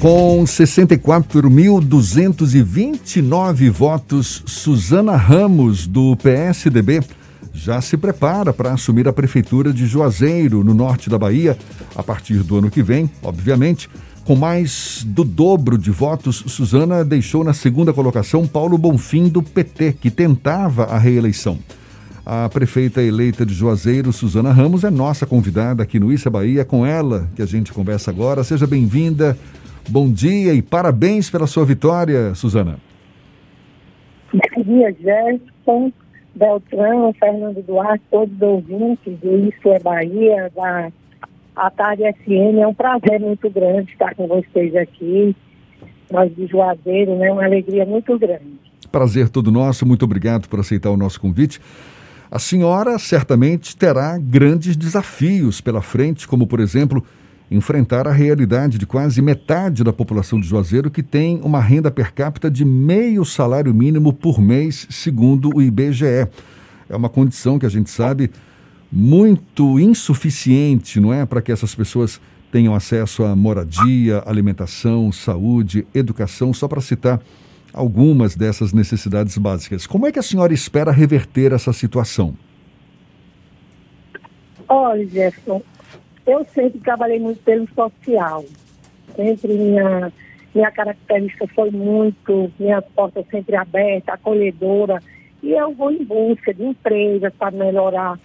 Com 64.229 votos, Suzana Ramos, do PSDB, já se prepara para assumir a prefeitura de Juazeiro, no norte da Bahia, a partir do ano que vem, obviamente. Com mais do dobro de votos, Suzana deixou na segunda colocação Paulo Bonfim, do PT, que tentava a reeleição. A prefeita eleita de Juazeiro, Suzana Ramos, é nossa convidada aqui no Issa Bahia. Com ela que a gente conversa agora. Seja bem-vinda. Bom dia e parabéns pela sua vitória, Suzana. Bom dia, Gerson, Beltrão, Fernando Duarte, todos os ouvintes do Isso é Bahia, da a Tarde FM. É um prazer muito grande estar com vocês aqui. Nós de Juazeiro, né? Uma alegria muito grande. Prazer todo nosso. Muito obrigado por aceitar o nosso convite. A senhora certamente terá grandes desafios pela frente, como, por exemplo, enfrentar a realidade de quase metade da população de Juazeiro que tem uma renda per capita de meio salário mínimo por mês, segundo o IBGE. É uma condição que a gente sabe muito insuficiente, não é, para que essas pessoas tenham acesso a moradia, alimentação, saúde, educação, só para citar algumas dessas necessidades básicas. Como é que a senhora espera reverter essa situação? Olha, Jefferson, eu sempre trabalhei muito pelo social. Sempre minha, minha característica foi muito, minha porta sempre aberta, acolhedora. E eu vou em busca de empresas para melhorar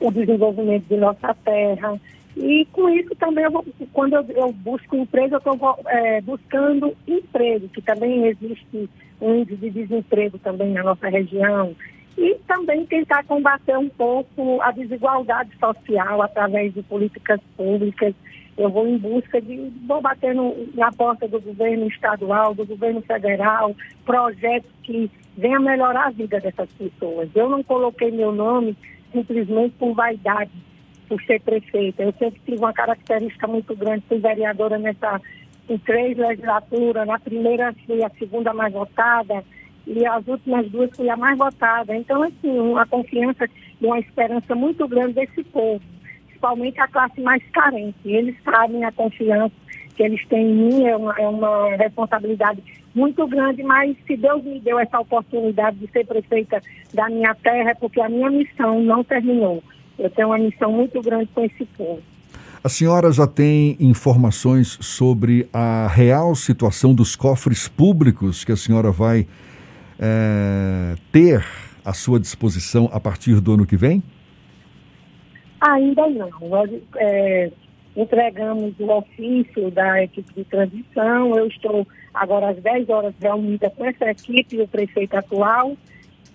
o desenvolvimento de nossa terra. E com isso também, eu vou, quando eu, eu, busco emprego, eu estou é, buscando emprego, que também existe um índice de desemprego também na nossa região. E também tentar combater um pouco a desigualdade social através de políticas públicas. Eu vou em busca de, vou bater no, na porta do governo estadual, do governo federal, projetos que venham melhorar a vida dessas pessoas. Eu não coloquei meu nome simplesmente por vaidade por ser prefeita. Eu sempre tive uma característica muito grande, fui vereadora nessa, em três legislaturas. Na primeira fui a segunda mais votada e as últimas duas fui a mais votada. Então, assim, uma confiança e uma esperança muito grande desse povo, principalmente a classe mais carente. Eles sabem a confiança que eles têm em mim, é uma, é uma responsabilidade muito grande, mas se Deus me deu essa oportunidade de ser prefeita da minha terra, é porque a minha missão não terminou. Eu tenho uma missão muito grande com esse povo. A senhora já tem informações sobre a real situação dos cofres públicos que a senhora vai é, ter à sua disposição a partir do ano que vem? Ainda não. Nós é, entregamos o ofício da equipe de transição. Eu estou agora às 10 horas reunida com essa equipe e o prefeito atual.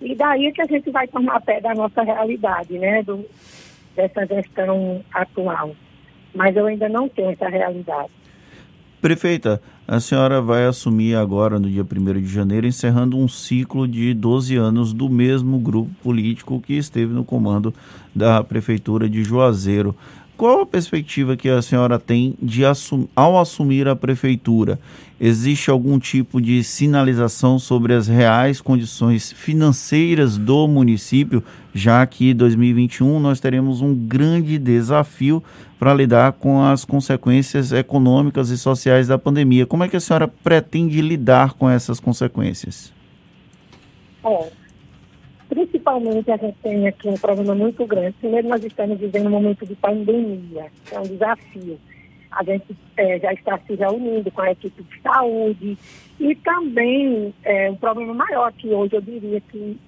E daí é que a gente vai tomar pé da nossa realidade, né? Do, dessa gestão atual. Mas eu ainda não tenho essa realidade. Prefeita, a senhora vai assumir agora, no dia 1 de janeiro, encerrando um ciclo de 12 anos do mesmo grupo político que esteve no comando da Prefeitura de Juazeiro. Qual a perspectiva que a senhora tem de assum ao assumir a prefeitura? Existe algum tipo de sinalização sobre as reais condições financeiras do município, já que em 2021 nós teremos um grande desafio para lidar com as consequências econômicas e sociais da pandemia. Como é que a senhora pretende lidar com essas consequências? É, Principalmente a gente tem aqui um problema muito grande. Primeiro, nós estamos vivendo um momento de pandemia, que é um desafio. A gente é, já está se reunindo com a equipe de saúde e também é, um problema maior que hoje eu diria que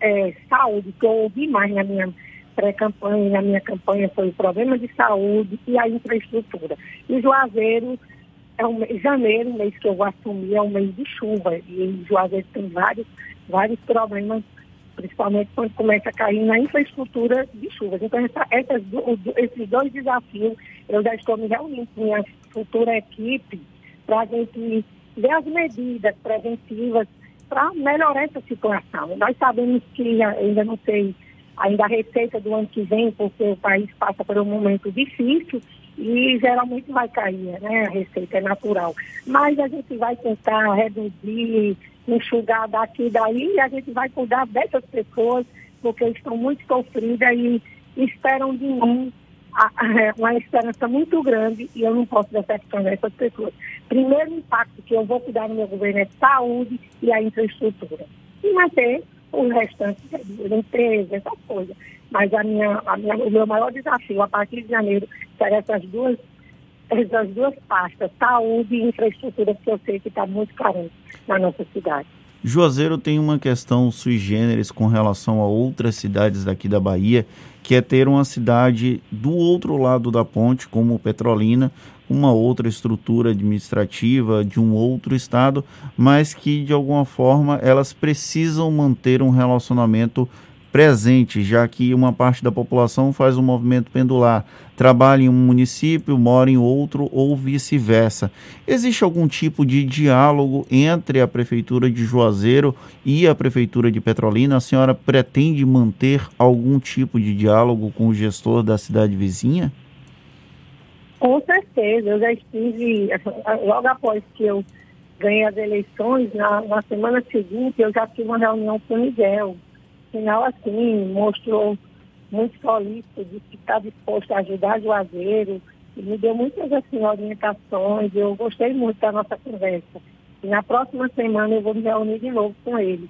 é, saúde, que eu ouvi mais na minha pré-campanha, na minha campanha foi o problema de saúde e a infraestrutura. E Juazeiro é um mês, janeiro, mês que eu vou assumir, é um mês de chuva. E Juazeiro tem vários, vários problemas principalmente quando começa a cair na infraestrutura de chuvas. Então, essa, essas, esses dois desafios, eu já estou me reunindo com minha futura equipe para a gente ver as medidas preventivas para melhorar essa situação. Nós sabemos que ainda não sei ainda a receita do ano que vem, porque o país passa por um momento difícil e geralmente vai cair, né? A receita é natural. Mas a gente vai tentar reduzir enxugar daqui e daí e a gente vai cuidar dessas pessoas porque estão muito sofridas e esperam de mim uma esperança muito grande e eu não posso decepcionar essas pessoas. Primeiro impacto que eu vou cuidar no meu governo é saúde e a infraestrutura. E manter o restante da empresa, essas coisas. Mas a minha, a minha, o meu maior desafio a partir de janeiro será essas duas, essas duas pastas, saúde e infraestrutura, que eu sei que está muito carente na nossa cidade. Juazeiro tem uma questão sui generis com relação a outras cidades daqui da Bahia, que é ter uma cidade do outro lado da ponte, como Petrolina, uma outra estrutura administrativa de um outro estado, mas que de alguma forma elas precisam manter um relacionamento presente, já que uma parte da população faz um movimento pendular, trabalha em um município, mora em outro ou vice-versa. Existe algum tipo de diálogo entre a prefeitura de Juazeiro e a prefeitura de Petrolina? A senhora pretende manter algum tipo de diálogo com o gestor da cidade vizinha? Com certeza, eu já estive, logo após que eu ganhei as eleições, na, na semana seguinte eu já tive uma reunião com o Miguel. Sinal assim, mostrou muito solícito, disse que está disposto a ajudar Juazeiro, e me deu muitas assim, orientações, eu gostei muito da nossa conversa. E na próxima semana eu vou me reunir de novo com ele.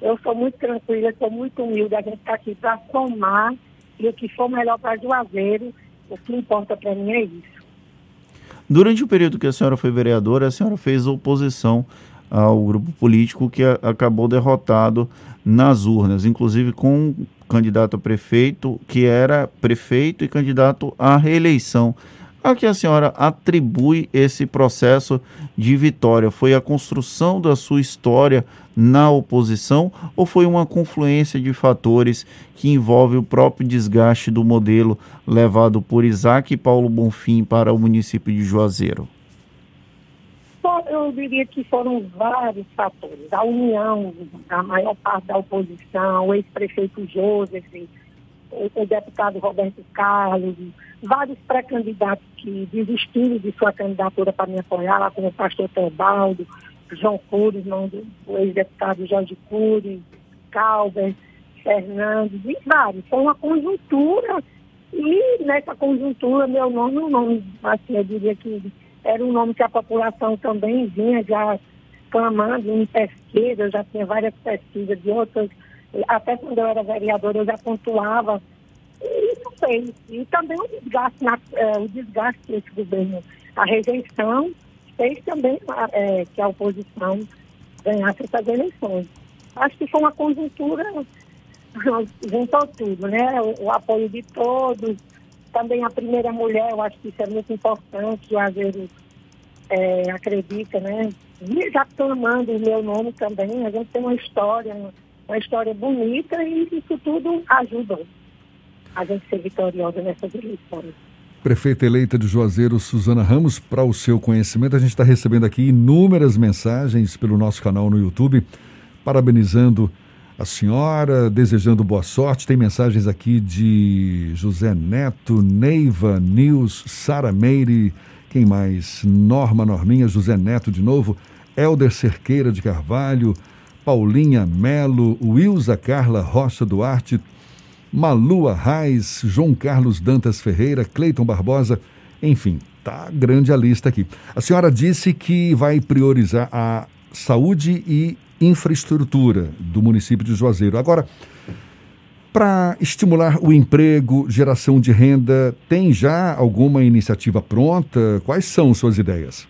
Eu sou muito tranquila, sou muito humilde, a gente está aqui para somar e o que for melhor para Juazeiro o que importa para mim é isso. Durante o período que a senhora foi vereadora, a senhora fez oposição ao grupo político que a, acabou derrotado nas urnas, inclusive com um candidato a prefeito que era prefeito e candidato à reeleição. A que a senhora atribui esse processo de vitória? Foi a construção da sua história na oposição ou foi uma confluência de fatores que envolve o próprio desgaste do modelo levado por Isaac e Paulo Bonfim para o município de Juazeiro? Eu diria que foram vários fatores. A união da maior parte da oposição, o ex-prefeito Joseph, o deputado Roberto Carlos, vários pré-candidatos que desistiram de sua candidatura para me apoiar, lá como o pastor Teobaldo, João irmão do ex-deputado Jorge Cury, Calber, Fernandes, e vários. Foi uma conjuntura e nessa conjuntura meu nome, um nome, assim, eu diria que era um nome que a população também vinha já clamando em pesquisa, eu já tinha várias pesquisas de outras, até quando eu era vereadora eu já pontuava e isso fez. E também o desgaste, na, é, o desgaste desse governo, a rejeição fez também é, que a oposição ganhasse essas eleições. Acho que foi uma conjuntura, juntou tudo, né? O, o, apoio de todos, também a primeira mulher, eu acho que isso é muito importante, o Azeiro é, acredita, né? E já clamando o meu nome também, a gente tem uma história, uma história bonita e isso tudo ajuda a gente ser vitoriosa nessas eleições. Prefeita eleita de Juazeiro, Suzana Ramos, para o seu conhecimento, a gente está recebendo aqui inúmeras mensagens pelo nosso canal no YouTube, parabenizando a senhora, desejando boa sorte. Tem mensagens aqui de José Neto, Neiva, Nils, Sara Meire, quem mais? Norma Norminha, José Neto de novo, Helder Cerqueira de Carvalho, Paulinha Melo, Wilza Carla Rocha Duarte, Malu Arraes, João Carlos Dantas Ferreira, Cleiton Barbosa, enfim, tá grande a lista aqui. A senhora disse que vai priorizar a saúde e infraestrutura do município de Juazeiro. Agora, para estimular o emprego, geração de renda, tem já alguma iniciativa pronta? Quais são suas ideias?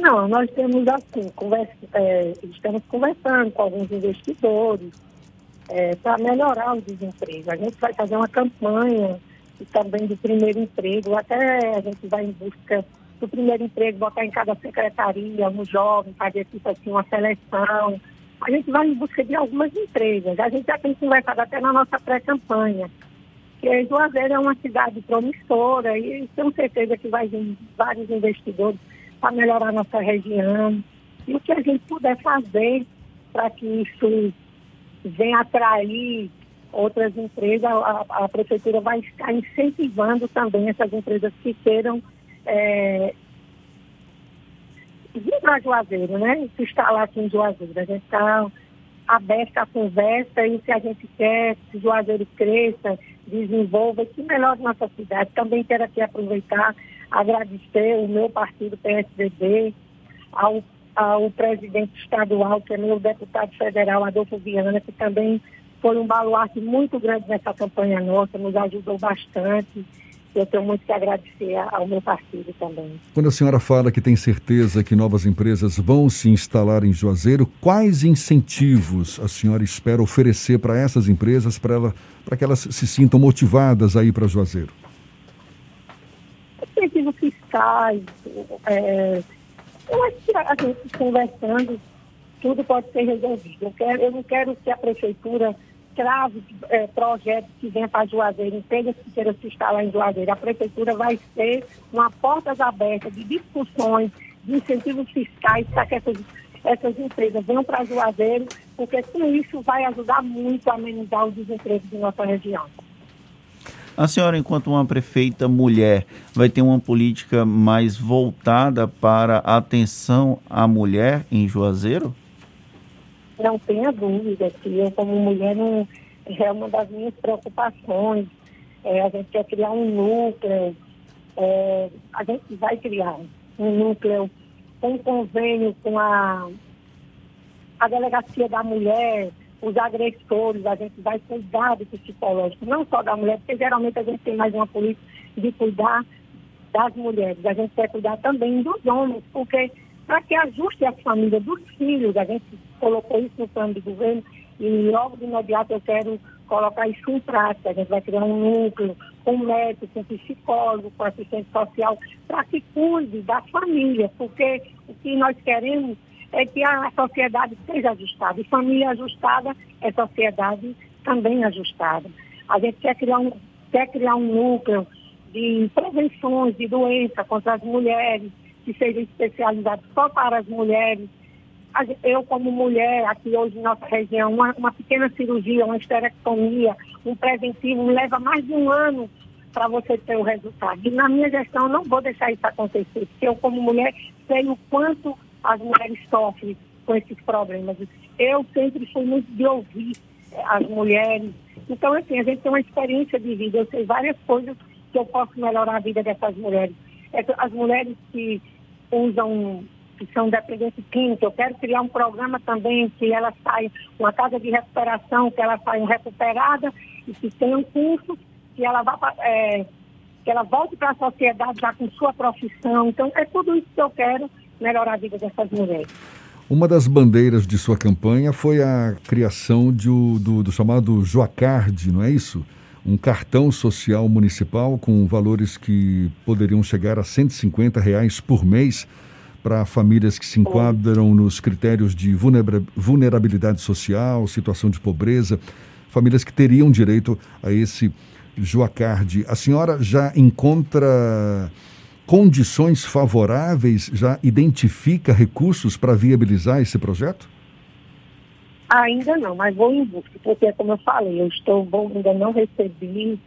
Não, nós temos assim, conversa, é, estamos conversando com alguns investidores, é, para melhorar o desemprego. A gente vai fazer uma campanha também do primeiro emprego, até a gente vai em busca do primeiro emprego, botar em cada secretaria um jovem, fazer tipo assim, uma seleção. A gente vai em busca de algumas empresas. A gente já tem conversado até na nossa pré-campanha. Que Juazeiro é uma cidade promissora e tenho certeza que vai vir vários investidores para melhorar a nossa região. E o que a gente puder fazer para que isso vem atrair outras empresas, a, a, prefeitura vai estar incentivando também essas empresas que queiram é, vir para Juazeiro, né? Se instalar aqui em Juazeiro. A gente está aberta à conversa e se a gente quer que Juazeiro cresça, desenvolva, que melhor nossa cidade. Também quero aqui aproveitar, agradecer o meu partido PSDB, ao, ao presidente estadual, que é meu deputado federal, Adolfo Viana, que também foi um baluarte muito grande nessa campanha nossa, nos ajudou bastante. Eu tenho muito que agradecer ao meu partido também. Quando a senhora fala que tem certeza que novas empresas vão se instalar em Juazeiro, quais incentivos a senhora espera oferecer para essas empresas para ela, que elas se sintam motivadas a ir para Juazeiro? Incentivos fiscais, é, eu acho que a gente conversando, tudo pode ser resolvido. Eu, quero, eu não quero que a prefeitura trave é, projetos que venham para Juazeiro, empresas que queiram se instalar em Juazeiro. A prefeitura vai ser uma portas abertas de discussões, de incentivos fiscais para que essas, essas empresas venham para Juazeiro, porque com isso vai ajudar muito a amenizar os desempregos de nossa região. A senhora, enquanto uma prefeita mulher, vai ter uma política mais voltada para a atenção à mulher em Juazeiro? Não tenha dúvida que eu, como mulher, não, é uma das minhas preocupações. É, a gente quer criar um núcleo, é, a gente vai criar um núcleo com convênio com a, a delegacia da mulher, os agressores, a gente vai cuidar do psicológico, não só da mulher, porque geralmente a gente tem mais uma política de cuidar das mulheres, a gente quer cuidar também dos homens, porque para que ajuste a família dos filhos. A gente colocou isso no plano de governo e logo de imediato eu quero colocar isso em prática. A gente vai criar um núcleo com médico, com psicólogo, com assistente social, para que cuide da família, porque o que nós queremos é que a sociedade seja ajustada. E família ajustada é sociedade também ajustada. A gente quer criar um, quer criar um núcleo de prevenções de doença contra as mulheres, que seja especializado só para as mulheres. Eu, como mulher, aqui hoje em nossa região, uma, uma pequena cirurgia, uma esterectomia, um preventivo, leva mais de um ano para você ter o resultado. E na minha gestão, não vou deixar isso acontecer, porque eu, como mulher, sei o quanto as mulheres sofrem com esses problemas. Eu sempre fui muito de ouvir eh, as mulheres. Então, assim, a gente tem uma experiência de vida. Eu sei várias coisas que eu posso melhorar a vida dessas mulheres. As mulheres que usam, que são dependentes químicos. Eu quero criar um programa também que elas saiam, uma casa de recuperação, que elas saiam recuperadas e que tenham um curso, que ela vá é, que ela volte para a sociedade já com sua profissão. Então, é tudo isso que eu quero melhorar a vida dessas mulheres. Uma das bandeiras de sua campanha foi a criação de, do, do chamado Joacard, não é isso? Um cartão social municipal com valores que poderiam chegar a 150 reais por mês para famílias que se enquadram nos critérios de vulnerabilidade social, situação de pobreza, famílias que teriam direito a esse Joacard. A senhora já encontra condições favoráveis, já identifica recursos para viabilizar esse projeto? Ainda não, mas vou em busca, porque como eu falei, eu estou bom, ainda não recebi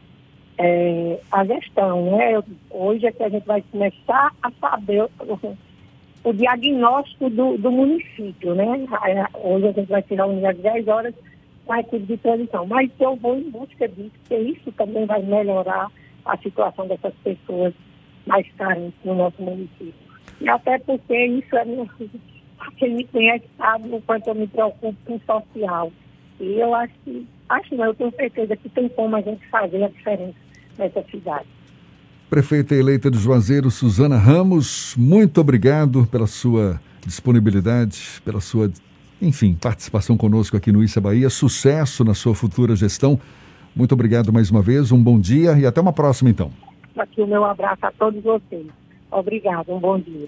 é, a gestão, né? hoje é que a gente vai começar a saber o, o diagnóstico do, do, município, né? Hoje a gente vai tirar um às 10 horas com a equipe de transição. Mas eu vou em busca disso, porque isso também vai melhorar a situação dessas pessoas mais carentes no nosso município. E até porque isso é minha quem me conhece sabe o quanto eu me preocupo com o social. E eu acho que, acho não, eu tenho certeza que tem como a gente fazer a diferença nessa cidade. Prefeita eleita de Juazeiro, Suzana Ramos, muito obrigado pela sua disponibilidade, pela sua, enfim, participação conosco aqui no Issa Bahia. Sucesso na sua futura gestão. Muito obrigado mais uma vez, um bom dia e até uma próxima então. Aqui o meu abraço a todos vocês. Obrigado, um bom dia.